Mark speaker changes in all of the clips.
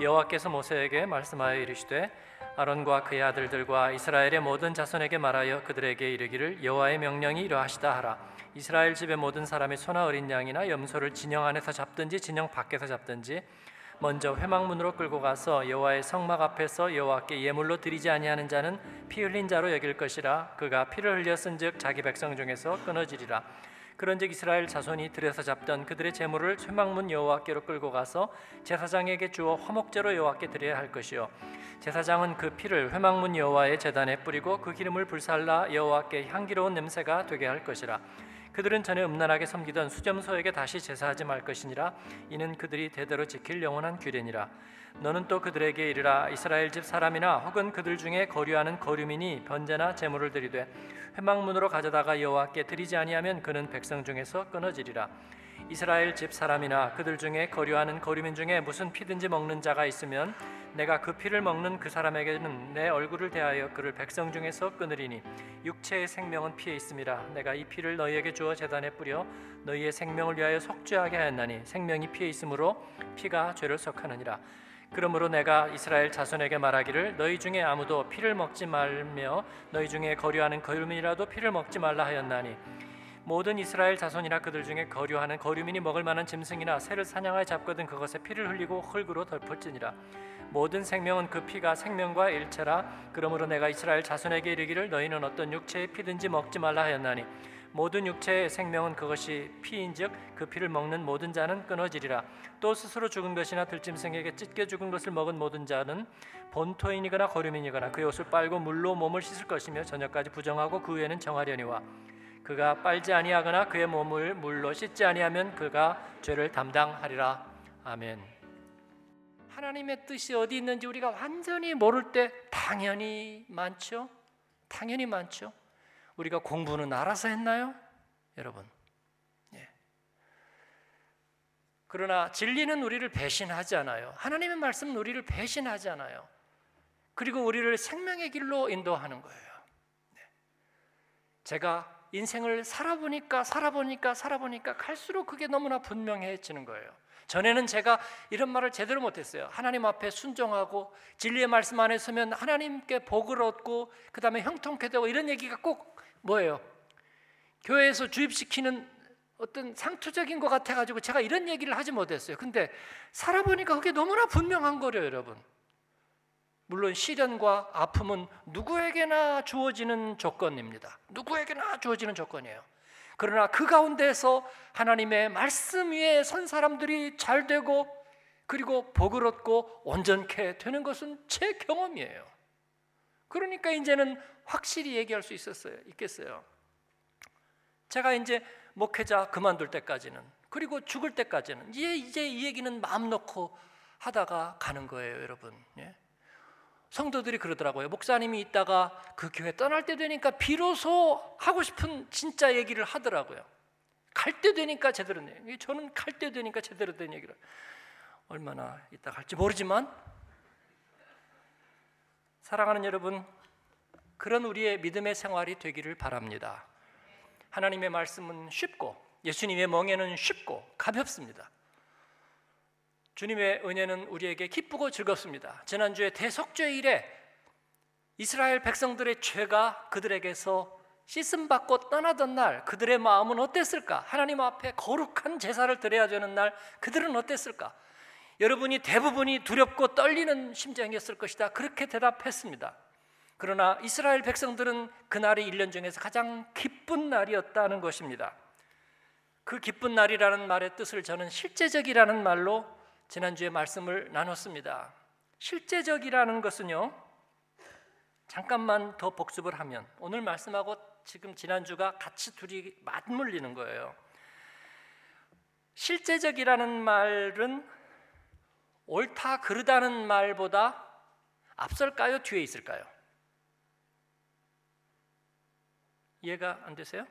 Speaker 1: 여호와께서 모세에게 말씀하여 이르시되 아론과 그의 아들들과 이스라엘의 모든 자손에게 말하여 그들에게 이르기를 여호와의 명령이 이러하시다 하라. 이스라엘 집의 모든 사람이 소나 어린 양이나 염소를 진영 안에서 잡든지 진영 밖에서 잡든지 먼저 회막문으로 끌고 가서 여호와의 성막 앞에서 여호와께 예물로 드리지 아니하는 자는 피 흘린 자로 여길 것이라. 그가 피를 흘렸은즉 자기 백성 중에서 끊어지리라 그런즉 이스라엘 자손이 들여서 잡던 그들의 재물을 회막문 여호와께로 끌고 가서 제사장에게 주어 화목제로 여호와께 드려야 할 것이요. 제사장은 그 피를 회막문 여호와의 제단에 뿌리고 그 기름을 불살라 여호와께 향기로운 냄새가 되게 할 것이라. 그들은 전에 음란하게 섬기던 수점소에게 다시 제사하지 말 것이니라. 이는 그들이 대대로 지킬 영원한 규례니라 너는 또 그들에게 이르라. 이스라엘 집 사람이나 혹은 그들 중에 거류하는 거류민이 번제나 제물을 드리되 회막문으로 가져다가 여호와께 드리지 아니하면 그는 백성 중에서 끊어지리라. 이스라엘 집 사람이나 그들 중에 거류하는 거류민 중에 무슨 피든지 먹는 자가 있으면 내가 그 피를 먹는 그 사람에게는 내 얼굴을 대하여 그를 백성 중에서 끊으리니 육체의 생명은 피에 있음이라 내가 이 피를 너희에게 주어 제단에 뿌려 너희의 생명을 위하여 속죄하게 하였나니 생명이 피에 있으므로 피가 죄를 속하느니라 그러므로 내가 이스라엘 자손에게 말하기를 너희 중에 아무도 피를 먹지 말며 너희 중에 거류하는 거류민이라도 피를 먹지 말라 하였나니 모든 이스라엘 자손이나 그들 중에 거류하는 거류민이 먹을 만한 짐승이나 새를 사냥하여 잡거든 그것에 피를 흘리고 흙으로 덮을지니라. 모든 생명은 그 피가 생명과 일체라. 그러므로 내가 이스라엘 자손에게 이르기를 너희는 어떤 육체의 피든지 먹지 말라 하였나니 모든 육체의 생명은 그것이 피인즉 그 피를 먹는 모든 자는 끊어지리라 또 스스로 죽은 것이나 들짐승에게 찢겨 죽은 것을 먹은 모든 자는 본토인이거나 거류민이거나 그의 옷을 빨고 물로 몸을 씻을 것이며 저녁까지 부정하고 그 후에는 정하려니와 그가 빨지 아니하거나 그의 몸을 물로 씻지 아니하면 그가 죄를 담당하리라 아멘. 하나님의 뜻이 어디 있는지 우리가 완전히 모를 때 당연히 많죠. 당연히 많죠. 우리가 공부는 알아서 했나요? 여러분. 예. 그러나 진리는 우리를 배신하지 않아요. 하나님의 말씀은 우리를 배신하지 않아요. 그리고 우리를 생명의 길로 인도하는 거예요. 네. 제가 인생을 살아보니까 살아보니까 살아보니까 갈수록 그게 너무나 분명해지는 거예요. 전에는 제가 이런 말을 제대로 못했어요. 하나님 앞에 순종하고 진리의 말씀 안에 서면 하나님께 복을 얻고 그 다음에 형통케 되고 이런 얘기가 꼭 뭐예요? 교회에서 주입시키는 어떤 상투적인 것 같아가지고 제가 이런 얘기를 하지 못했어요. 근데 살아보니까 그게 너무나 분명한 거예요, 여러분. 물론 시련과 아픔은 누구에게나 주어지는 조건입니다. 누구에게나 주어지는 조건이에요. 그러나 그 가운데서 하나님의 말씀 위에 선 사람들이 잘 되고 그리고 복을 얻고 온전케 되는 것은 제 경험이에요. 그러니까 이제는 확실히 얘기할 수 있었어요. 있겠어요. 제가 이제 목회자 그만둘 때까지는 그리고 죽을 때까지는 이제 이제 이 얘기는 마음 놓고 하다가 가는 거예요, 여러분. 예? 성도들이 그러더라고요. 목사님이 있다가 그 교회 떠날 때 되니까 비로소 하고 싶은 진짜 얘기를 하더라고요. 갈 때 되니까 제대로 내. 저는 갈 때 되니까 제대로 된 얘기를 얼마나 있다 갈지 모르지만 사랑하는 여러분 그런 우리의 믿음의 생활이 되기를 바랍니다. 하나님의 말씀은 쉽고 예수님의 멍에는 쉽고 가볍습니다. 주님의 은혜는 우리에게 기쁘고 즐겁습니다. 지난주에 대속죄 일에 이스라엘 백성들의 죄가 그들에게서 씻음 받고 떠나던 날 그들의 마음은 어땠을까? 하나님 앞에 거룩한 제사를 드려야 되는 날 그들은 어땠을까? 여러분이 대부분이 두렵고 떨리는 심정이었을 것이다. 그렇게 대답했습니다. 그러나 이스라엘 백성들은 그날이 1년 중에서 가장 기쁜 날이었다는 것입니다. 그 기쁜 날이라는 말의 뜻을 저는 실제적이라는 말로 지난주에 말씀을 나눴습니다. 실제적이라는 것은요. 잠깐만 더 복습을 하면 오늘 말씀하고 지금 지난주가 같이 둘이 맞물리는 거예요. 실제적이라는 말은 옳다 그르다는 말보다 앞설까요? 뒤에 있을까요? 이해가 안 되세요?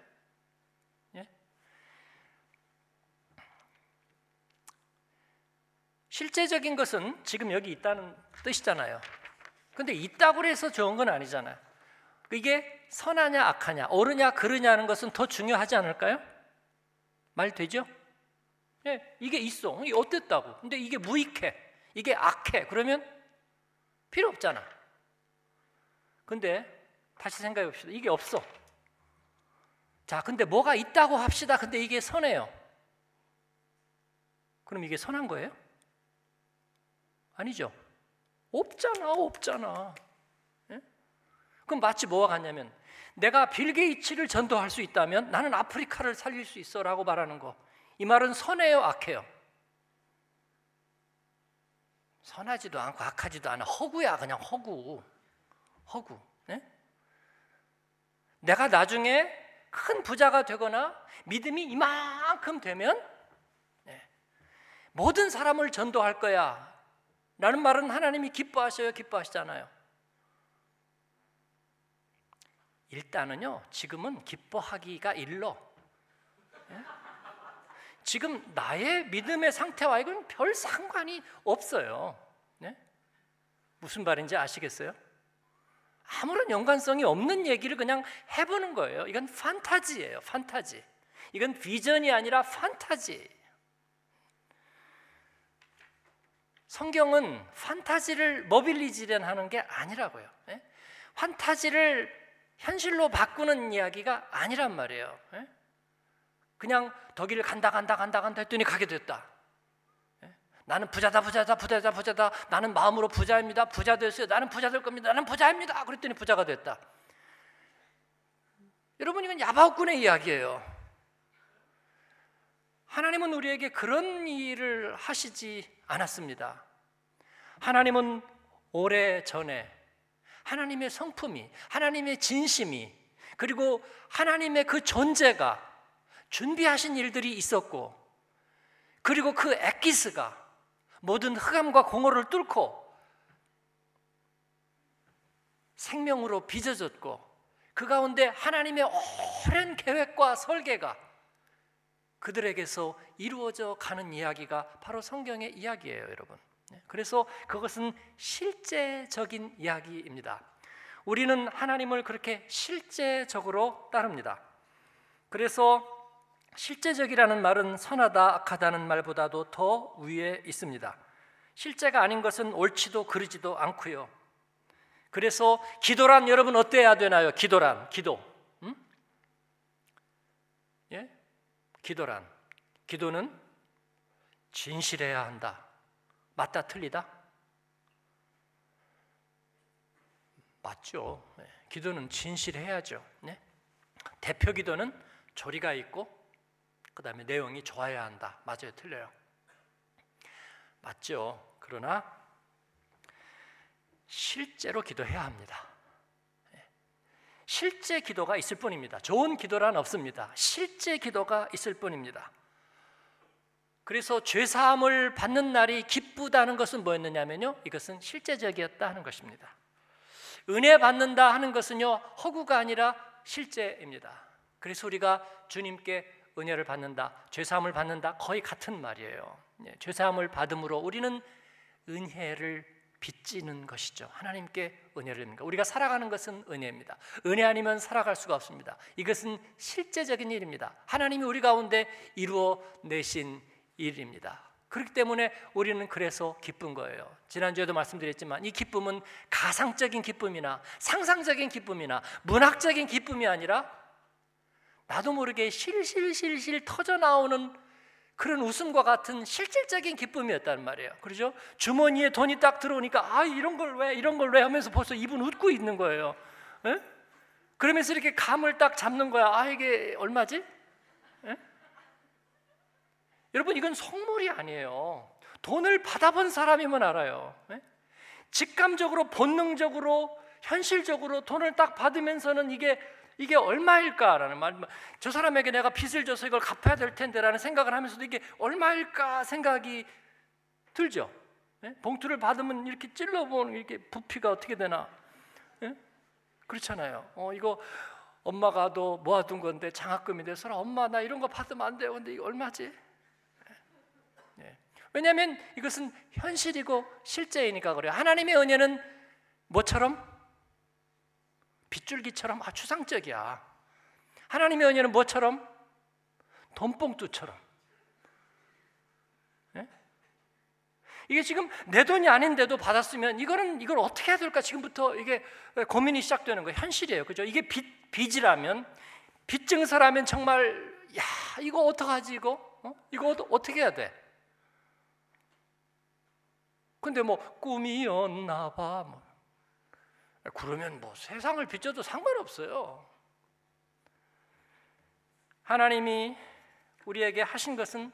Speaker 1: 실제적인 것은 지금 여기 있다는 뜻이잖아요. 근데 있다고 해서 좋은 건 아니잖아요. 이게 선하냐 악하냐, 옳으냐 그르냐는 것은 더 중요하지 않을까요? 말 되죠? 예, 이게 있어. 어땠다고? 근데 이게 무익해. 이게 악해. 그러면 필요 없잖아. 근데 다시 생각해 봅시다. 이게 없어. 자, 근데 뭐가 있다고 합시다. 근데 이게 선해요. 그럼 이게 선한 거예요? 아니죠. 없잖아, 없잖아. 예? 그럼 마치 뭐와 같냐면 내가 빌 게이츠를 전도할 수 있다면 나는 아프리카를 살릴 수 있어라고 말하는 거. 이 말은 선해요, 악해요? 선하지도 않고 악하지도 않아. 허구야, 그냥 허구. 허구. 네? 내가 나중에 큰 부자가 되거나 믿음이 이만큼 되면 네. 모든 사람을 전도할 거야. 라는 말은 하나님이 기뻐하셔요, 기뻐하시잖아요. 일단은요, 지금은 기뻐하기가 일러. 네? 지금 나의 믿음의 상태와 이건 별 상관이 없어요. 네? 무슨 말인지 아시겠어요? 아무런 연관성이 없는 얘기를 그냥 해보는 거예요. 이건 판타지예요. 판타지. 이건 비전이 아니라 판타지. 성경은 판타지를 모빌리지련 하는 게 아니라고요. 예? 판타지를 현실로 바꾸는 이야기가 아니란 말이에요. 예? 그냥 덕일 간다 간다 간다 간다 했더니 가게 됐다. 예? 나는 부자다 부자다 부자다 부자다. 나는 마음으로 부자입니다. 부자 됐어요. 나는 부자 될 겁니다. 나는 부자입니다. 그랬더니 부자가 됐다. 여러분 이건 야바오꾼의 이야기예요. 하나님은 우리에게 그런 일을 하시지 않았습니다. 하나님은 오래 전에 하나님의 성품이 하나님의 진심이 그리고 하나님의 그 존재가 준비하신 일들이 있었고 그리고 그 엑기스가 모든 흑암과 공허를 뚫고 생명으로 빚어졌고 그 가운데 하나님의 오랜 계획과 설계가 그들에게서 이루어져 가는 이야기가 바로 성경의 이야기예요, 여러분. 그래서 그것은 실제적인 이야기입니다. 우리는 하나님을 그렇게 실제적으로 따릅니다. 그래서 실제적이라는 말은 선하다, 악하다는 말보다도 더 위에 있습니다. 실제가 아닌 것은 옳지도 그르지도 않고요. 그래서 기도란 여러분 어때야 되나요? 기도란 기도. 음? 예? 기도란 기도는 진실해야 한다. 맞다 틀리다? 맞죠. 네. 기도는 진실해야죠. 네? 대표 기도는 조리가 있고 그 다음에 내용이 좋아야 한다. 맞아요, 틀려요. 맞죠. 그러나 실제로 기도해야 합니다. 예. 실제 기도가 있을 뿐입니다. 좋은 기도란 없습니다. 실제 기도가 있을 뿐입니다. 그래서 죄 사함을 받는 날이 기쁘다는 것은 뭐였느냐면요. 이것은 실제적이었다 하는 것입니다. 은혜 받는다 하는 것은요. 허구가 아니라 실제입니다. 그래서 우리가 주님께 은혜를 받는다, 죄사함을 받는다 거의 같은 말이에요. 예, 죄사함을 받음으로 우리는 은혜를 빚지는 것이죠. 하나님께 은혜를 줍니다. 우리가 살아가는 것은 은혜입니다. 은혜 아니면 살아갈 수가 없습니다. 이것은 실제적인 일입니다. 하나님이 우리 가운데 이루어 내신 일입니다. 그렇기 때문에 우리는 그래서 기쁜 거예요. 지난주에도 말씀드렸지만 이 기쁨은 가상적인 기쁨이나 상상적인 기쁨이나 문학적인 기쁨이 아니라 나도 모르게 실실실실 터져 나오는 그런 웃음과 같은 실질적인 기쁨이었단 말이에요. 그렇죠? 주머니에 돈이 딱 들어오니까 아 이런 걸 왜 이런 걸 왜 하면서 벌써 입은 웃고 있는 거예요. 에? 예? 그러면서 이렇게 감을 딱 잡는 거야. 아 이게 얼마지? 에? 예? 여러분 이건 속물이 아니에요. 돈을 받아본 사람이면 알아요. 에? 예? 직감적으로 본능적으로 현실적으로 돈을 딱 받으면서는 이게 이게 얼마일까라는 말. 저 사람에게 내가 빚을 줘서 이걸 갚아야 될 텐데라는 생각을 하면서도 이게 얼마일까 생각이 들죠. 예? 봉투를 받으면 이렇게 찔러보는 이렇게 부피가 어떻게 되나? 예? 그렇잖아요. 어 이거 엄마가 너 모아둔 건데 장학금인데 서라 엄마 나 이런 거 받으면 안 돼요. 근데 이거 얼마지? 예. 왜냐하면 이것은 현실이고 실제이니까 그래요. 하나님의 은혜는 뭐처럼 빗줄기처럼 아 추상적이야. 하나님의 은혜는 뭐처럼 돈봉투처럼. 네? 이게 지금 내 돈이 아닌데도 받았으면 이거는 이걸 어떻게 해야 될까 지금부터 이게 고민이 시작되는 거예요. 현실이에요. 그죠? 이게 빚 빚이라면 빚 증서라면 정말 야 이거 어떡하지 이거 어? 이거 어떻게 해야 돼? 근데 뭐 꿈이었나 봐. 뭐. 그러면 뭐 세상을 빚져도 상관없어요. 하나님이 우리에게 하신 것은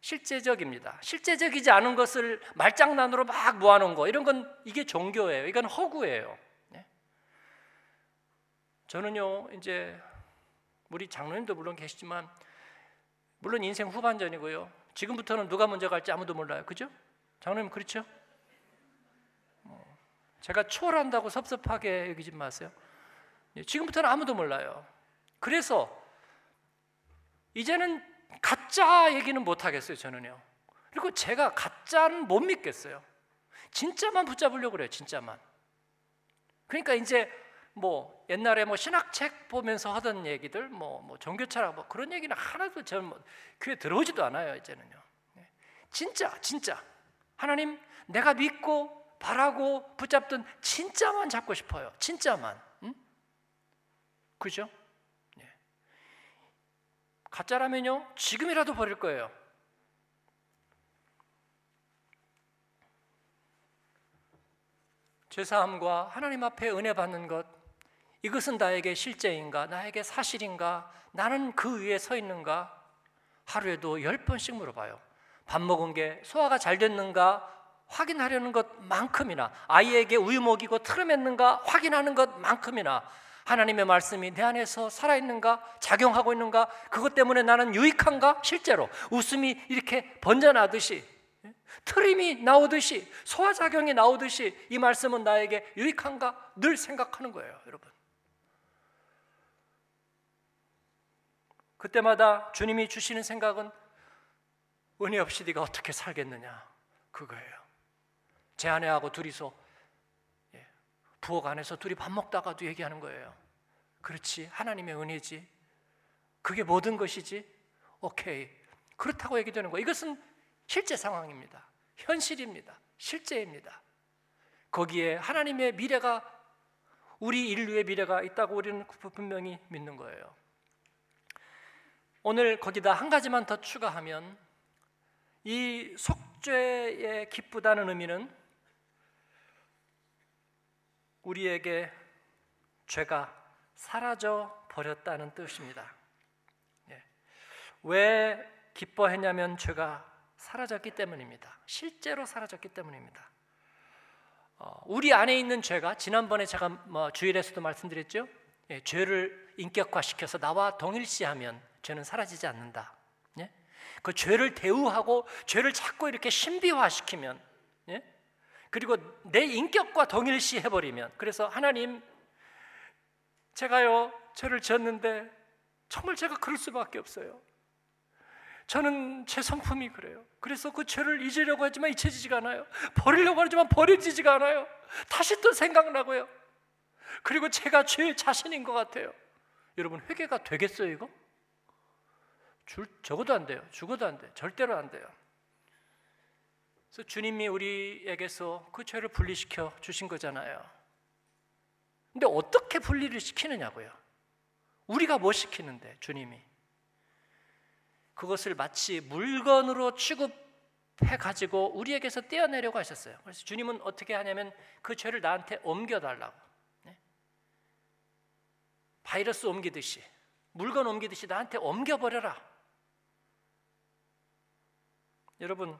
Speaker 1: 실제적입니다. 실제적이지 않은 것을 말장난으로 막 모아놓은 거 이런 건 이게 종교예요. 이건 허구예요. 네? 저는요 이제 우리 장로님도 물론 계시지만 물론 인생 후반전이고요. 지금부터는 누가 먼저 갈지 아무도 몰라요. 그죠? 장로님 그렇죠? 뭐, 제가 초월한다고 섭섭하게 여기지 마세요. 예, 지금부터는 아무도 몰라요. 그래서 이제는 가짜 얘기는 못 하겠어요, 저는요. 그리고 제가 가짜는 못 믿겠어요. 진짜만 붙잡으려고 그래요, 진짜만. 그러니까 이제 뭐 옛날에 뭐 신학책 보면서 하던 얘기들 뭐, 뭐 종교철학 뭐 그런 얘기는 하나도 저는 뭐 귀에 들어오지도 않아요, 이제는요. 네. 진짜, 진짜. 하나님 내가 믿고 바라고 붙잡던 진짜만 잡고 싶어요. 진짜만. 응? 그죠? 가짜라면요 지금이라도 버릴 거예요. 죄사함과 하나님 앞에 은혜 받는 것 이것은 나에게 실제인가 나에게 사실인가 나는 그 위에 서 있는가 하루에도 열 번씩 물어봐요. 밥 먹은 게 소화가 잘 됐는가 확인하려는 것만큼이나 아이에게 우유 먹이고 틀어맸는가 확인하는 것만큼이나 하나님의 말씀이 내 안에서 살아있는가, 작용하고 있는가, 그것 때문에 나는 유익한가, 실제로 웃음이 이렇게 번져나듯이, 예? 트림이 나오듯이, 소화작용이 나오듯이 이 말씀은 나에게 유익한가 늘 생각하는 거예요, 여러분. 그때마다 주님이 주시는 생각은 은혜 없이 네가 어떻게 살겠느냐, 그거예요. 제 아내하고 둘이서 부엌 안에서 둘이 밥 먹다가도 얘기하는 거예요. 그렇지. 하나님의 은혜지. 그게 모든 것이지. 오케이. 그렇다고 얘기되는 거예요. 이것은 실제 상황입니다. 현실입니다. 실제입니다. 거기에 하나님의 미래가 우리 인류의 미래가 있다고 우리는 분명히 믿는 거예요. 오늘 거기다 한 가지만 더 추가하면 이 속죄의 기쁘다는 의미는 우리에게 죄가 사라져 버렸다는 뜻입니다. 예. 왜 기뻐했냐면 죄가 사라졌기 때문입니다. 실제로 사라졌기 때문입니다. 어, 우리 안에 있는 죄가 지난번에 제가 뭐 주일에서도 말씀드렸죠. 예, 죄를 인격화시켜서 나와 동일시하면 죄는 사라지지 않는다. 예? 그 죄를 대우하고 죄를 자꾸 이렇게 신비화시키면 예? 그리고 내 인격과 동일시 해버리면 그래서 하나님 제가요 죄를 지었는데 정말 제가 그럴 수밖에 없어요. 저는 제 성품이 그래요. 그래서 그 죄를 잊으려고 하지만 잊혀지지가 않아요. 버리려고 하지만 버려지지가 않아요. 다시 또 생각나고요. 그리고 제가 죄 자신인 것 같아요. 여러분 회개가 되겠어요 이거? 줄, 적어도 안 돼요. 죽어도 안 돼. 절대로 안 돼요. 그래서 주님이 우리에게서 그 죄를 분리시켜 주신 거잖아요. 근데 어떻게 분리를 시키느냐고요? 우리가 뭐 시키는데 주님이 그것을 마치 물건으로 취급해 가지고 우리에게서 떼어내려고 하셨어요. 그래서 주님은 어떻게 하냐면 그 죄를 나한테 옮겨 달라고. 네? 바이러스 옮기듯이 물건 옮기듯이 나한테 옮겨 버려라. 여러분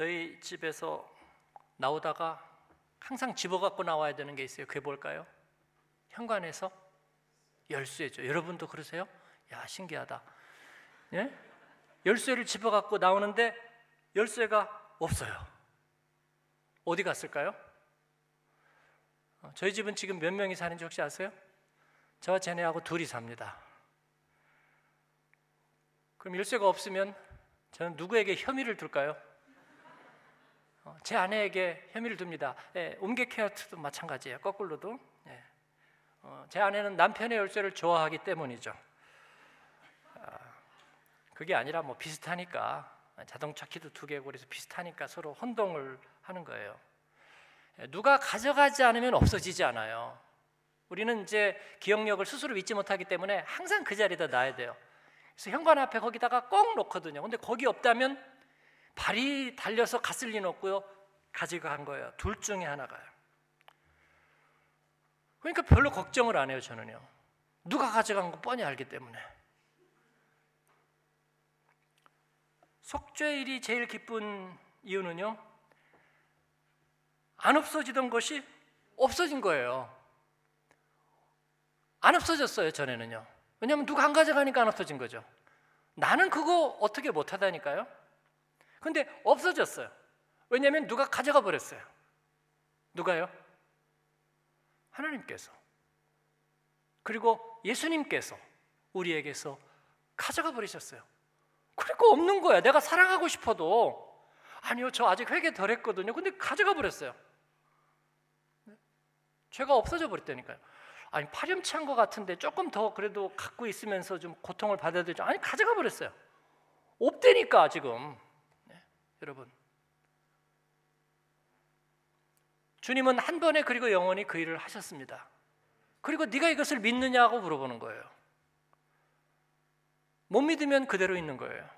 Speaker 1: 저희 집에서 나오다가 항상 집어갖고 나와야 되는 게 있어요. 그게 뭘까요? 현관에서 열쇠죠. 여러분도 그러세요? 야 신기하다. 예? 열쇠를 집어갖고 나오는데 열쇠가 없어요. 어디 갔을까요? 어, 저희 집은 지금 몇 명이 사는지 혹시 아세요? 저와 쟤네하고 둘이 삽니다. 그럼 열쇠가 없으면 저는 누구에게 혐의를 둘까요? 어, 제 아내에게 혐의를 둡니다. 예, 음계 케어트도 마찬가지예요. 거꾸로도. 예. 어, 제 아내는 남편의 열쇠를 좋아하기 때문이죠. 아, 그게 아니라 뭐 비슷하니까 자동차 키도 두 개고 그래서 비슷하니까 서로 혼동을 하는 거예요. 누가 가져가지 않으면 없어지지 않아요. 우리는 이제 기억력을 스스로 믿지 못하기 때문에 항상 그 자리에다 놔야 돼요. 그래서 현관 앞에 거기다가 꼭 놓거든요. 근데 거기 없다면 발이 달려서 갔을 리는 없고요. 가져간 거예요. 둘 중에 하나가요. 그러니까 별로 걱정을 안 해요, 저는요. 누가 가져간 거 뻔히 알기 때문에. 속죄일이 제일 기쁜 이유는요. 안 없어지던 것이 없어진 거예요. 안 없어졌어요, 전에는요. 왜냐하면 누가 안 가져가니까 안 없어진 거죠. 나는 그거 어떻게 못 하다니까요. 근데 없어졌어요. 왜냐하면 누가 가져가 버렸어요. 누가요? 하나님께서. 그리고 예수님께서 우리에게서 가져가 버리셨어요. 그러니까 없는 거야. 내가 사랑하고 싶어도 아니요, 저 아직 회개 덜 했거든요. 근데 가져가 버렸어요. 죄가 없어져 버렸다니까요. 아니 파렴치한 것 같은데 조금 더 그래도 갖고 있으면서 좀 고통을 받아야 되죠. 아니 가져가 버렸어요. 없대니까 지금 네, 여러분 주님은 한 번에 그리고 영원히 그 일을 하셨습니다. 그리고 네가 이것을 믿느냐고 물어보는 거예요. 못 믿으면 그대로 있는 거예요.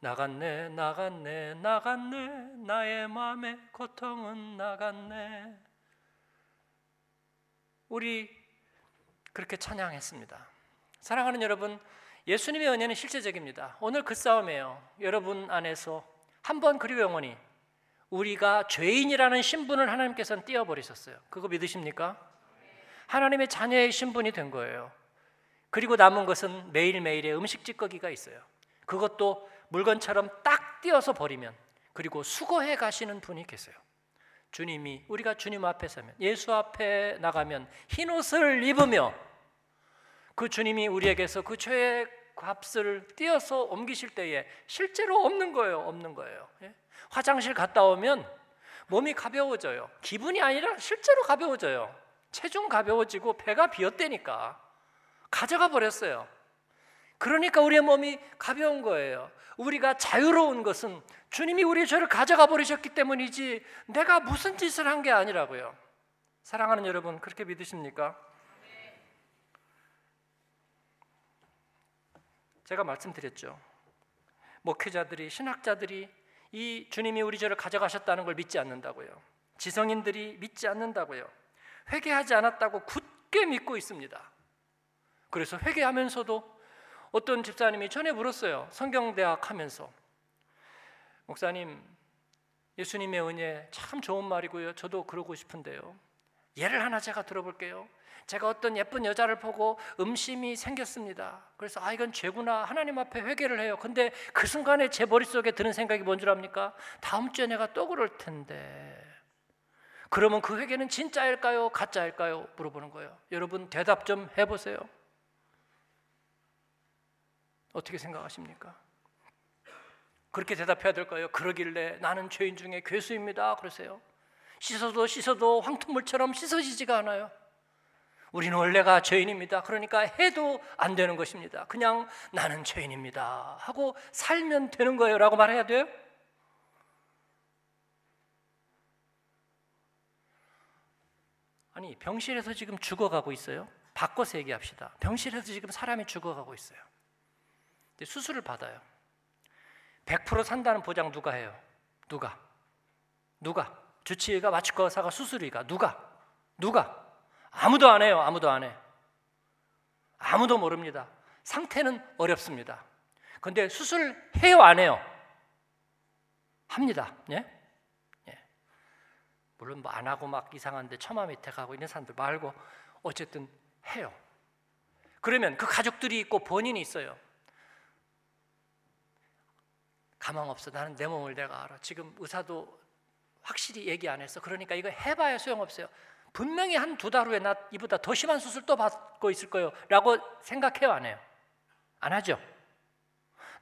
Speaker 1: 나갔네, 나갔네, 나갔네, 나의 마음의 고통은 나갔네. 우리 그렇게 찬양했습니다. 사랑하는 여러분, 예수님의 은혜는 실제적입니다. 오늘 그 싸움이에요. 여러분 안에서 한 번 그리고 영원히 우리가 죄인이라는 신분을 하나님께서는 띄워버리셨어요. 그거 믿으십니까? 하나님의 자녀의 신분이 된 거예요. 그리고 남은 것은 매일매일의 음식 찌꺼기가 있어요. 그것도 물건처럼 딱 띄어서 버리면 그리고 수거해 가시는 분이 계세요. 주님이 우리가 주님 앞에 서면 예수 앞에 나가면 흰 옷을 입으며 그 주님이 우리에게서 그 죄의 값을 띄어서 옮기실 때에 실제로 없는 거예요. 없는 거예요. 예? 화장실 갔다 오면 몸이 가벼워져요. 기분이 아니라 실제로 가벼워져요. 체중 가벼워지고 배가 비었대니까 가져가 버렸어요. 그러니까 우리의 몸이 가벼운 거예요. 우리가 자유로운 것은 주님이 우리의 죄를 가져가 버리셨기 때문이지 내가 무슨 짓을 한 게 아니라고요. 사랑하는 여러분, 그렇게 믿으십니까? 제가 말씀드렸죠. 목회자들이 신학자들이 이 주님이 우리 죄를 가져가셨다는 걸 믿지 않는다고요. 지성인들이 믿지 않는다고요. 회개하지 않았다고 굳게 믿고 있습니다. 그래서 회개하면서도 어떤 집사님이 전에 물었어요. 성경대학 하면서 목사님 예수님의 은혜 참 좋은 말이고요. 저도 그러고 싶은데요. 예를 하나 제가 들어볼게요. 제가 어떤 예쁜 여자를 보고 음심이 생겼습니다. 그래서 아 이건 죄구나 하나님 앞에 회개를 해요. 근데 그 순간에 제 머릿속에 드는 생각이 뭔 줄 압니까? 다음 주에 내가 또 그럴 텐데. 그러면 그 회개는 진짜일까요? 가짜일까요? 물어보는 거예요. 여러분 대답 좀 해보세요. 어떻게 생각하십니까? 그렇게 대답해야 될까요? 그러길래 나는 죄인 중에 괴수입니다. 그러세요. 씻어도 씻어도 황토물처럼 씻어지지가 않아요. 우리는 원래가 죄인입니다. 그러니까 해도 안 되는 것입니다. 그냥 나는 죄인입니다. 하고 살면 되는 거예요. 라고 말해야 돼요? 아니, 병실에서 지금 죽어가고 있어요. 바꿔서 얘기합시다. 병실에서 지금 사람이 죽어가고 있어요. 수술을 받아요. 100% 산다는 보장 누가 해요? 누가? 누가? 주치의가 마취과사가 수술의가 누가? 누가? 아무도 안 해요. 아무도 안 해. 아무도 모릅니다. 상태는 어렵습니다. 근데 수술 해요, 안 해요? 합니다. 예? 예. 물론 뭐 안 하고 막 이상한데 처마 밑에 가고 있는 사람들 말고 어쨌든 해요. 그러면 그 가족들이 있고 본인이 있어요. 가망 없어. 나는 내 몸을 내가 알아. 지금 의사도 확실히 얘기 안 했어. 그러니까 이거 해봐야 소용없어요. 분명히 한 두 달 후에 나 이보다 더 심한 수술 또 받고 있을 거예요. 라고 생각해요, 안 해요? 안 하죠.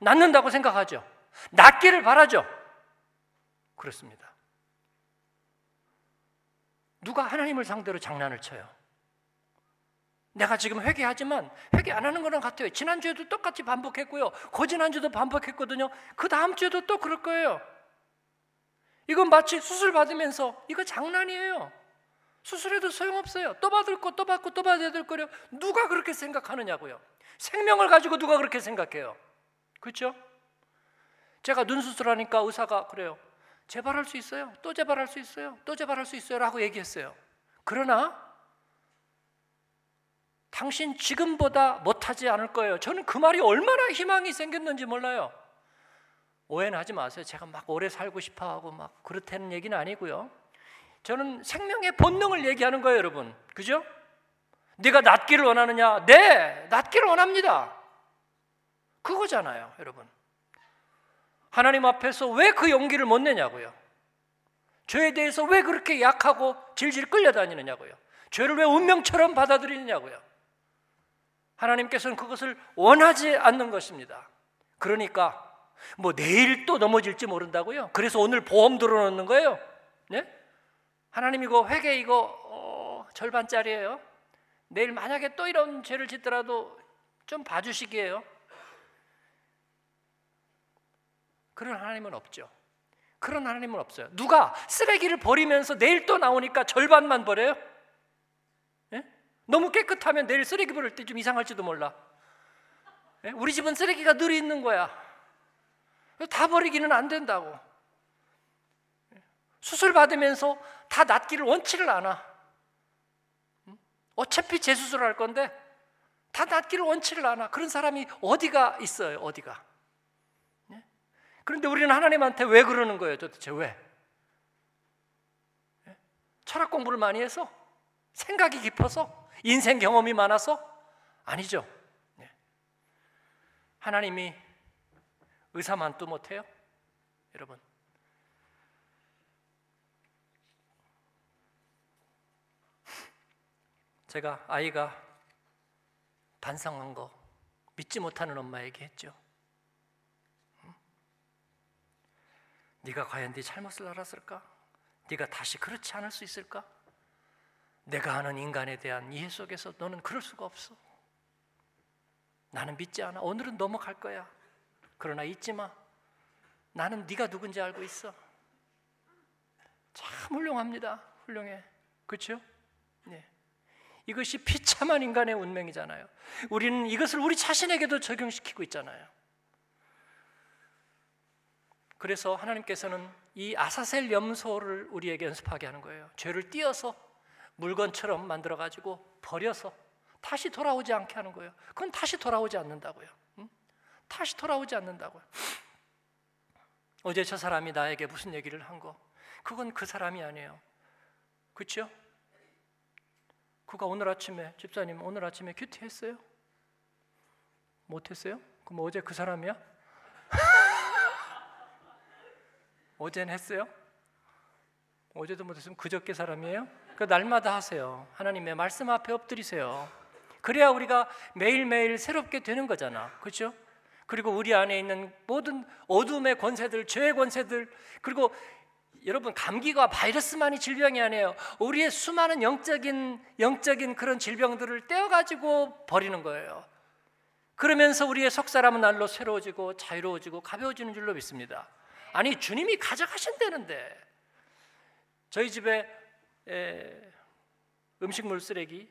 Speaker 1: 낫는다고 생각하죠. 낫기를 바라죠. 그렇습니다. 누가 하나님을 상대로 장난을 쳐요? 내가 지금 회개하지만 회개 안 하는 거랑 같아요. 지난주에도 똑같이 반복했고요. 고지난주도 반복했거든요. 그 다음 주에도 또 그럴 거예요. 이건 마치 수술 받으면서 이거 장난이에요. 수술해도 소용없어요. 또 받을 거 또 받고 또 받아야 될 거요. 누가 그렇게 생각하느냐고요. 생명을 가지고 누가 그렇게 생각해요. 그렇죠? 제가 눈 수술하니까 의사가 그래요. 재발할 수 있어요. 또 재발할 수 있어요. 또 재발할 수 있어요라고 얘기했어요. 그러나 당신 지금보다 못하지 않을 거예요. 저는 그 말이 얼마나 희망이 생겼는지 몰라요. 오해는 하지 마세요. 제가 막 오래 살고 싶어 하고 막 그렇다는 얘기는 아니고요. 저는 생명의 본능을 얘기하는 거예요, 여러분. 그죠? 네가 낫기를 원하느냐? 네, 낫기를 원합니다. 그거잖아요, 여러분. 하나님 앞에서 왜 그 용기를 못 내냐고요. 죄에 대해서 왜 그렇게 약하고 질질 끌려다니느냐고요. 죄를 왜 운명처럼 받아들이느냐고요. 하나님께서는 그것을 원하지 않는 것입니다. 그러니까 뭐 내일 또 넘어질지 모른다고요. 그래서 오늘 보험 들어놓는 거예요. 네? 하나님 이거 회개 이거 어, 절반짜리예요. 내일 만약에 또 이런 죄를 짓더라도 좀 봐주시기에요. 그런 하나님은 없죠. 그런 하나님은 없어요. 누가 쓰레기를 버리면서 내일 또 나오니까 절반만 버려요? 예? 너무 깨끗하면 내일 쓰레기 버릴 때 좀 이상할지도 몰라. 예? 우리 집은 쓰레기가 늘 있는 거야. 다 버리기는 안 된다고. 수술 받으면서 다 낫기를 원치를 않아. 어차피 재수술할 건데 다 낫기를 원치를 않아. 그런 사람이 어디가 있어요? 어디가? 그런데 우리는 하나님한테 왜 그러는 거예요? 도대체 왜? 예? 철학 공부를 많이 해서? 생각이 깊어서? 인생 경험이 많아서? 아니죠. 네. 하나님이 의사만도 못해요? 여러분. 제가 아이가 반성한 거 믿지 못하는 엄마에게 했죠. 네가 과연 네 잘못을 알았을까? 네가 다시 그렇지 않을 수 있을까? 내가 아는 인간에 대한 이해 속에서 너는 그럴 수가 없어. 나는 믿지 않아. 오늘은 넘어갈 거야. 그러나 잊지 마. 나는 네가 누군지 알고 있어. 참 훌륭합니다. 훌륭해. 그렇죠? 네. 이것이 비참한 인간의 운명이잖아요. 우리는 이것을 우리 자신에게도 적용시키고 있잖아요. 그래서 하나님께서는 이 아사셀 염소를 우리에게 연습하게 하는 거예요. 죄를 띄어서 물건처럼 만들어 가지고 버려서 다시 돌아오지 않게 하는 거예요. 그건 다시 돌아오지 않는다고요. 응? 다시 돌아오지 않는다고요. 어제 저 사람이 나에게 무슨 얘기를 한 거, 그건 그 사람이 아니에요. 그렇죠? 그가 오늘 아침에 집사님 오늘 아침에 큐티 했어요? 못 했어요? 그럼 어제 그 사람이야? 어제는 했어요? 어제도 못했으면 그저께 사람이에요? 그 날마다 하세요. 하나님의 말씀 앞에 엎드리세요. 그래야 우리가 매일매일 새롭게 되는 거잖아. 그렇죠? 그리고 우리 안에 있는 모든 어둠의 권세들, 죄의 권세들, 그리고 여러분 감기가 바이러스만이 질병이 아니에요. 우리의 수많은 영적인 영적인 그런 질병들을 떼어 가지고 버리는 거예요. 그러면서 우리의 속 사람은 날로 새로워지고 자유로워지고 가벼워지는 줄로 믿습니다. 아니 주님이 가져가신다는데 저희 집에 에, 음식물 쓰레기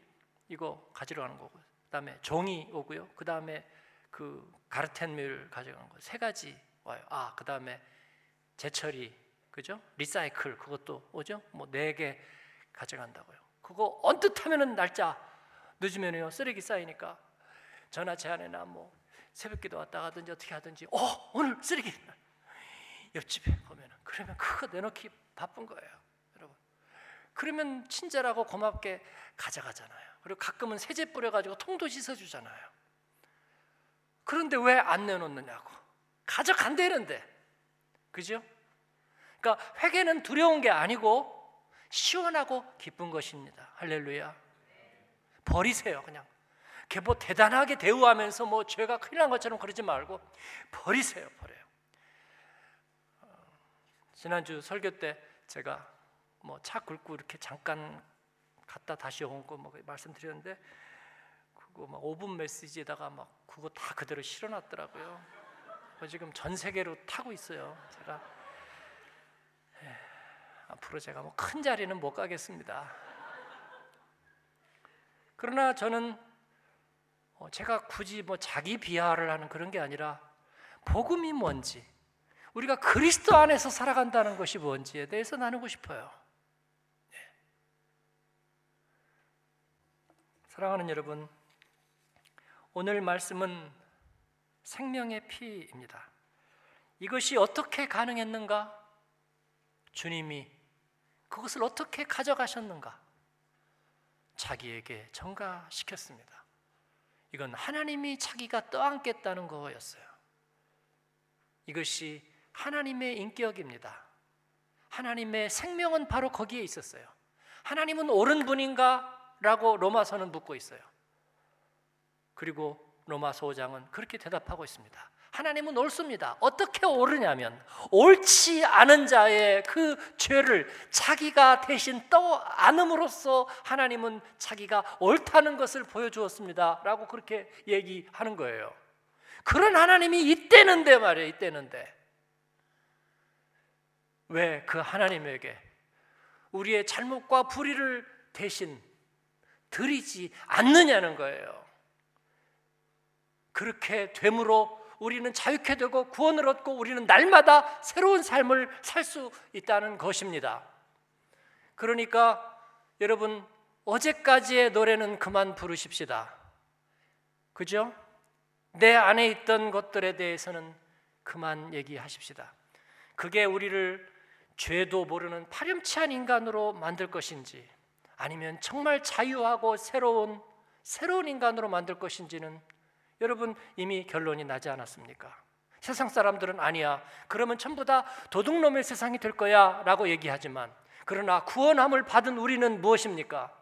Speaker 1: 이거 가지러 가는 거고 그다음에 종이 오고요. 그다음에 그 가르텐밀 가져가는 거 세 가지 와요. 아 그다음에 제철이 그죠? 리사이클 그것도 오죠? 뭐 네 개 가져간다고요. 그거 언뜻 하면은 날짜 늦으면요 쓰레기 쌓이니까 전화 제안이나 뭐 새벽기도 왔다 가든지 어떻게 하든지 어 오늘 쓰레기 옆집에 보면 그러면 그거 내놓기 바쁜 거예요, 여러분. 그러면 친절하고 고맙게 가져가잖아요. 그리고 가끔은 세제 뿌려가지고 통도 씻어주잖아요. 그런데 왜 안 내놓느냐고. 가져간대는데, 그죠? 그러니까 회개는 두려운 게 아니고 시원하고 기쁜 것입니다. 할렐루야. 버리세요, 그냥. 뭐 대단하게 대우하면서 뭐 죄가 큰일 난 것처럼 그러지 말고 버리세요, 버려요. 지난주 설교 때 제가 뭐 차 긁고 이렇게 잠깐 갔다 다시 온거뭐 말씀드렸는데 막 5분 메시지에다가 막 그거 다 그대로 실어놨더라고요. 지금 전 세계로 타고 있어요. 제가 에, 앞으로 제가 뭐 큰 자리는 못 가겠습니다. 그러나 저는 어, 제가 굳이 뭐 자기 비하를 하는 그런 게 아니라 복음이 뭔지 우리가 그리스도 안에서 살아간다는 것이 뭔지에 대해서 나누고 싶어요. 네. 사랑하는 여러분, 오늘 말씀은 생명의 피입니다. 이것이 어떻게 가능했는가? 주님이 그것을 어떻게 가져가셨는가? 자기에게 전가시켰습니다. 이건 하나님이 자기가 떠안겠다는 거였어요. 이것이 하나님의 인격입니다. 하나님의 생명은 바로 거기에 있었어요. 하나님은 옳은 분인가? 라고 로마서는 묻고 있어요. 그리고 로마서 5장은 그렇게 대답하고 있습니다. 하나님은 옳습니다. 어떻게 옳으냐면 옳지 않은 자의 그 죄를 자기가 대신 떠 안음으로써 하나님은 자기가 옳다는 것을 보여주었습니다. 라고 그렇게 얘기하는 거예요. 그런 하나님이 있대는데 말이에요. 있대는데. 왜 그 하나님에게 우리의 잘못과 불의를 대신 드리지 않느냐는 거예요. 그렇게 되므로 우리는 자유케 되고 구원을 얻고 우리는 날마다 새로운 삶을 살 수 있다는 것입니다. 그러니까 여러분 어제까지의 노래는 그만 부르십시다. 그죠? 내 안에 있던 것들에 대해서는 그만 얘기하십시다. 그게 우리를 죄도 모르는 파렴치한 인간으로 만들 것인지 아니면 정말 자유하고 새로운 새로운 인간으로 만들 것인지는 여러분 이미 결론이 나지 않았습니까? 세상 사람들은 아니야. 그러면 전부 다 도둑놈의 세상이 될 거야 라고 얘기하지만 그러나 구원함을 받은 우리는 무엇입니까?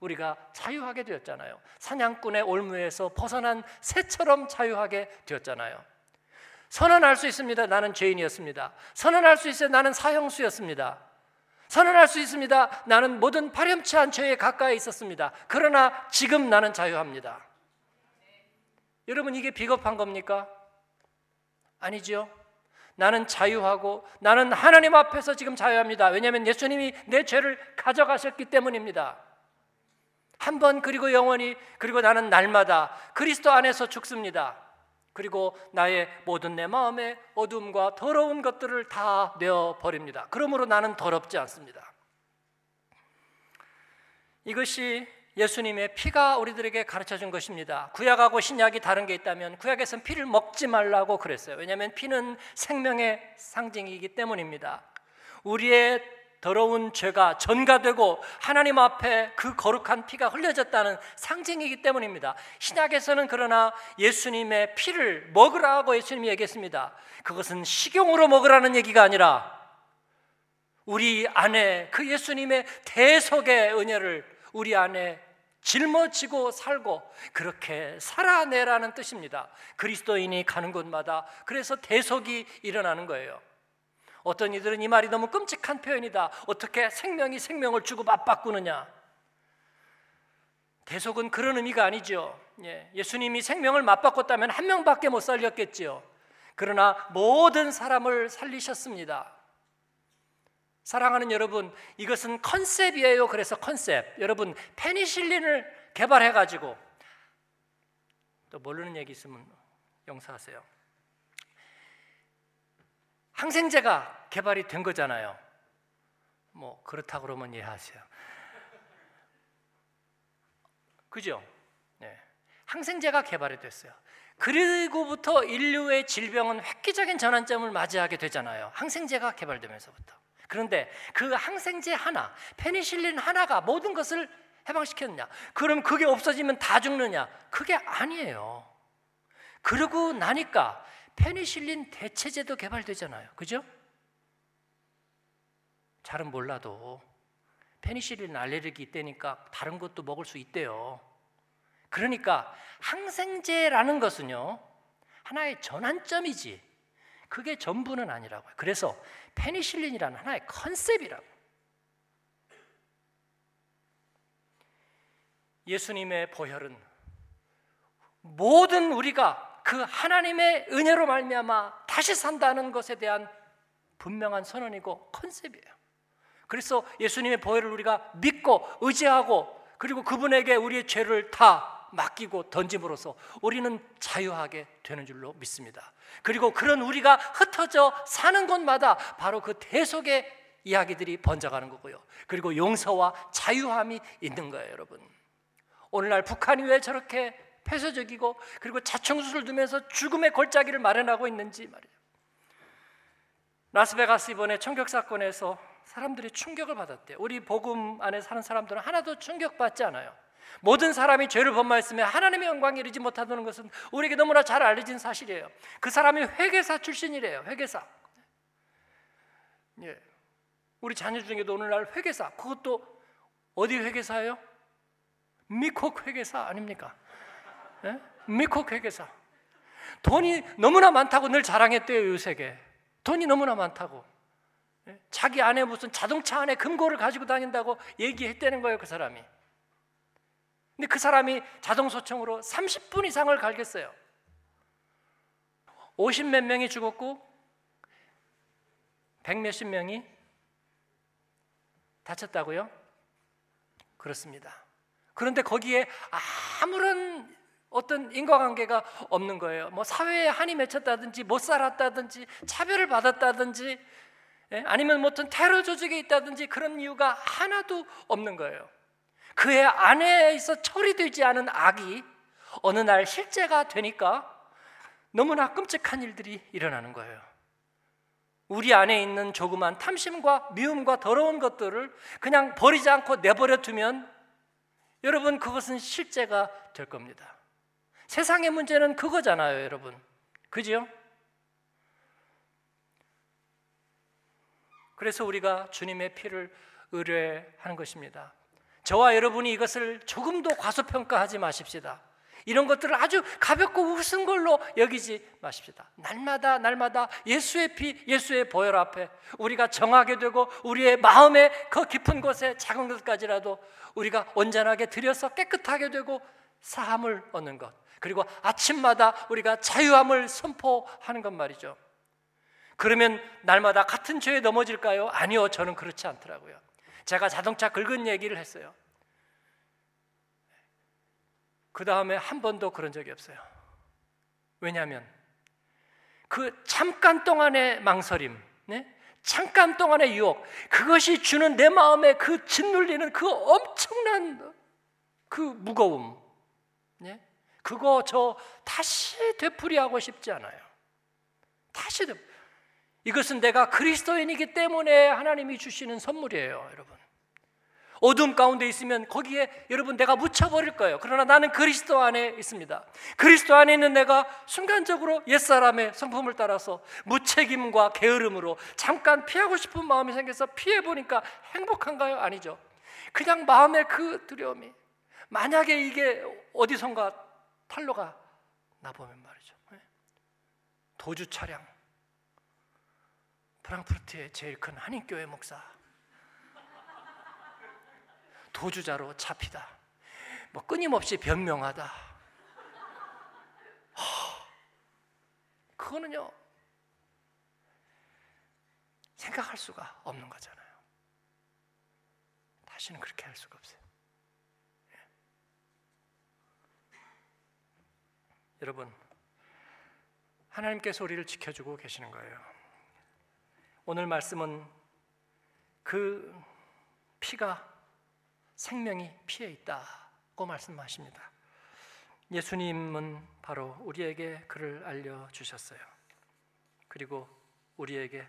Speaker 1: 우리가 자유하게 되었잖아요. 사냥꾼의 올무에서 벗어난 새처럼 자유하게 되었잖아요. 선언할 수 있습니다. 나는 죄인이었습니다. 선언할 수 있어요. 나는 사형수였습니다. 선언할 수 있습니다. 나는 모든 파렴치한 죄에 가까이 있었습니다. 그러나 지금 나는 자유합니다. 여러분 이게 비겁한 겁니까? 아니죠. 나는 자유하고 나는 하나님 앞에서 지금 자유합니다. 왜냐하면 예수님이 내 죄를 가져가셨기 때문입니다. 한 번 그리고 영원히 그리고 나는 날마다 그리스도 안에서 죽습니다. 그리고 나의 모든 내 마음의 어둠과 더러운 것들을 다 내어 버립니다. 그러므로 나는 더럽지 않습니다. 이것이 예수님의 피가 우리들에게 가르쳐 준 것입니다. 구약하고 신약이 다른 게 있다면 구약에서는 피를 먹지 말라고 그랬어요. 왜냐하면 피는 생명의 상징이기 때문입니다. 우리의 더러운 죄가 전가되고 하나님 앞에 그 거룩한 피가 흘려졌다는 상징이기 때문입니다. 신약에서는 그러나 예수님의 피를 먹으라고 예수님이 얘기했습니다. 그것은 식용으로 먹으라는 얘기가 아니라 우리 안에 그 예수님의 대속의 은혜를 우리 안에 짊어지고 살고 그렇게 살아내라는 뜻입니다. 그리스도인이 가는 곳마다 그래서 대속이 일어나는 거예요. 어떤 이들은 이 말이 너무 끔찍한 표현이다. 어떻게 생명이 생명을 주고 맞바꾸느냐? 대속은 그런 의미가 아니죠. 예, 예수님이 생명을 맞바꿨다면 한 명밖에 못 살렸겠지요. 그러나 모든 사람을 살리셨습니다. 사랑하는 여러분, 이것은 컨셉이에요. 그래서 컨셉. 여러분, 페니실린을 개발해 가지고 또 모르는 얘기 있으면 용서하세요. 항생제가 개발이 된 거잖아요. 뭐 그렇다 그러면 이해하세요. 그죠? 네. 항생제가 개발이 됐어요. 그리고부터 인류의 질병은 획기적인 전환점을 맞이하게 되잖아요. 항생제가 개발되면서부터. 그런데 그 항생제 하나, 페니실린 하나가 모든 것을 해방시켰느냐? 그럼 그게 없어지면 다 죽느냐? 그게 아니에요. 그러고 나니까 페니실린 대체제도 개발되잖아요. 그죠? 잘은 몰라도 페니실린 알레르기 있다니까 다른 것도 먹을 수 있대요. 그러니까 항생제라는 것은요. 하나의 전환점이지. 그게 전부는 아니라고요. 그래서 페니실린이라는 하나의 컨셉이라고. 예수님의 보혈은 모든 우리가 그 하나님의 은혜로 말미암아 다시 산다는 것에 대한 분명한 선언이고 컨셉이에요. 그래서 예수님의 보혈을 우리가 믿고 의지하고 그리고 그분에게 우리의 죄를 다 맡기고 던짐으로써 우리는 자유하게 되는 줄로 믿습니다. 그리고 그런 우리가 흩어져 사는 곳마다 바로 그 대속의 이야기들이 번져가는 거고요. 그리고 용서와 자유함이 있는 거예요, 여러분. 오늘날 북한이 왜 저렇게 폐쇄적이고 그리고 자충수를 두면서 죽음의 골짜기를 마련하고 있는지 말이에요. 라스베가스 이번에 총격 사건에서 사람들이 충격을 받았대요. 우리 복음 안에 사는 사람들은 하나도 충격받지 않아요. 모든 사람이 죄를 범하였으면 하나님의 영광에 이르지 못하다는 것은 우리에게 너무나 잘 알려진 사실이에요. 그 사람이 회계사 출신이래요. 회계사. 예. 우리 자녀 중에도 오늘날 회계사. 그것도 어디 회계사예요? 미콕 회계사 아닙니까? 예? 미콕 회계사. 돈이 너무나 많다고 늘 자랑했대요, 요새게. 돈이 너무나 많다고. 예? 자기 안에 무슨 자동차 안에 금고를 가지고 다닌다고 얘기했다는 거예요, 그 사람이. 근데 그 사람이 자동소총으로 30분 이상을 갈겼어요. 50 몇 명이 죽었고 100 몇십 명이 다쳤다고요? 그렇습니다. 그런데 거기에 아무런 어떤 인과관계가 없는 거예요. 뭐 사회에 한이 맺혔다든지 못 살았다든지 차별을 받았다든지 예? 아니면 뭐 어떤 테러 조직에 있다든지 그런 이유가 하나도 없는 거예요. 그의 있어 처리되지 않은 악이 어느 날 실제가 되니까 너무나 끔찍한 일들이 일어나는 거예요. 우리 안에 있는 조그만 탐심과 미움과 더러운 것들을 그냥 버리지 않고 내버려 두면 여러분 그것은 실제가 될 겁니다. 세상의 문제는 그거잖아요, 여러분. 그죠? 그래서 우리가 주님의 피를 의뢰하는 것입니다. 저와 여러분이 이것을 조금도 과소평가하지 마십시다. 이런 것들을 아주 가볍고 우스운 걸로 여기지 마십시다. 날마다 날마다 예수의 피, 예수의 보혈 앞에 우리가 정하게 되고 우리의 마음의 그 깊은 곳에 작은 것까지라도 우리가 온전하게 들여서 깨끗하게 되고 사함을 얻는 것. 그리고 아침마다 우리가 자유함을 선포하는 것 말이죠. 그러면 날마다 같은 죄에 넘어질까요? 아니요, 저는 그렇지 않더라고요. 제가 자동차 긁은 얘기를 했어요. 그 다음에 한 번도 그런 적이 없어요. 왜냐하면 그 잠깐 동안의 망설임, 네? 잠깐 동안의 유혹, 그것이 주는 내 마음에 그 짓눌리는 그 엄청난 그 무거움, 네? 그거 저 다시 되풀이하고 싶지 않아요. 다시 되풀이. 이것은 내가 그리스도인이기 때문에 하나님이 주시는 선물이에요, 여러분. 어둠 가운데 있으면 거기에 여러분 내가 묻혀버릴 거예요. 그러나 나는 그리스도 안에 있습니다. 그리스도 안에 있는 내가 순간적으로 옛사람의 성품을 따라서 무책임과 게으름으로 잠깐 피하고 싶은 마음이 생겨서 피해보니까 행복한가요? 아니죠. 그냥 마음의 그 두려움이 만약에 이게 어디선가 탈로가 나보면 말이죠. 네. 도주 차량 프랑크푸르트의 제일 큰 한인교회 목사 도주자로 잡히다. 뭐 끊임없이 변명하다. 허, 그거는요 생각할 수가 없는 거잖아요. 다시는 그렇게 할 수가 없어요. 예. 여러분, 하나님께서 우리를 지켜주고 계시는 거예요. 오늘 말씀은 그 피가 생명이 피에 있다고 말씀하십니다. 예수님은 바로 우리에게 그를 알려 주셨어요. 그리고 우리에게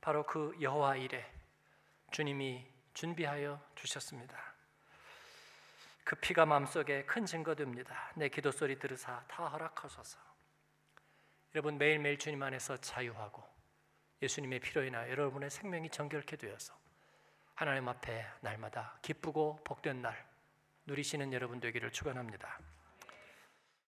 Speaker 1: 바로 그 여호와 일에 주님이 준비하여 주셨습니다. 그 피가 마음속에 큰 증거됩니다. 내 기도 소리 들으사 다 허락하소서. 여러분 매일매일 주님 안에서 자유하고 예수님의 피로 인하여 여러분의 생명이 정결케 되어서 하나님 앞에 날마다 기쁘고 복된 날 누리시는 여러분 되기를 축원합니다.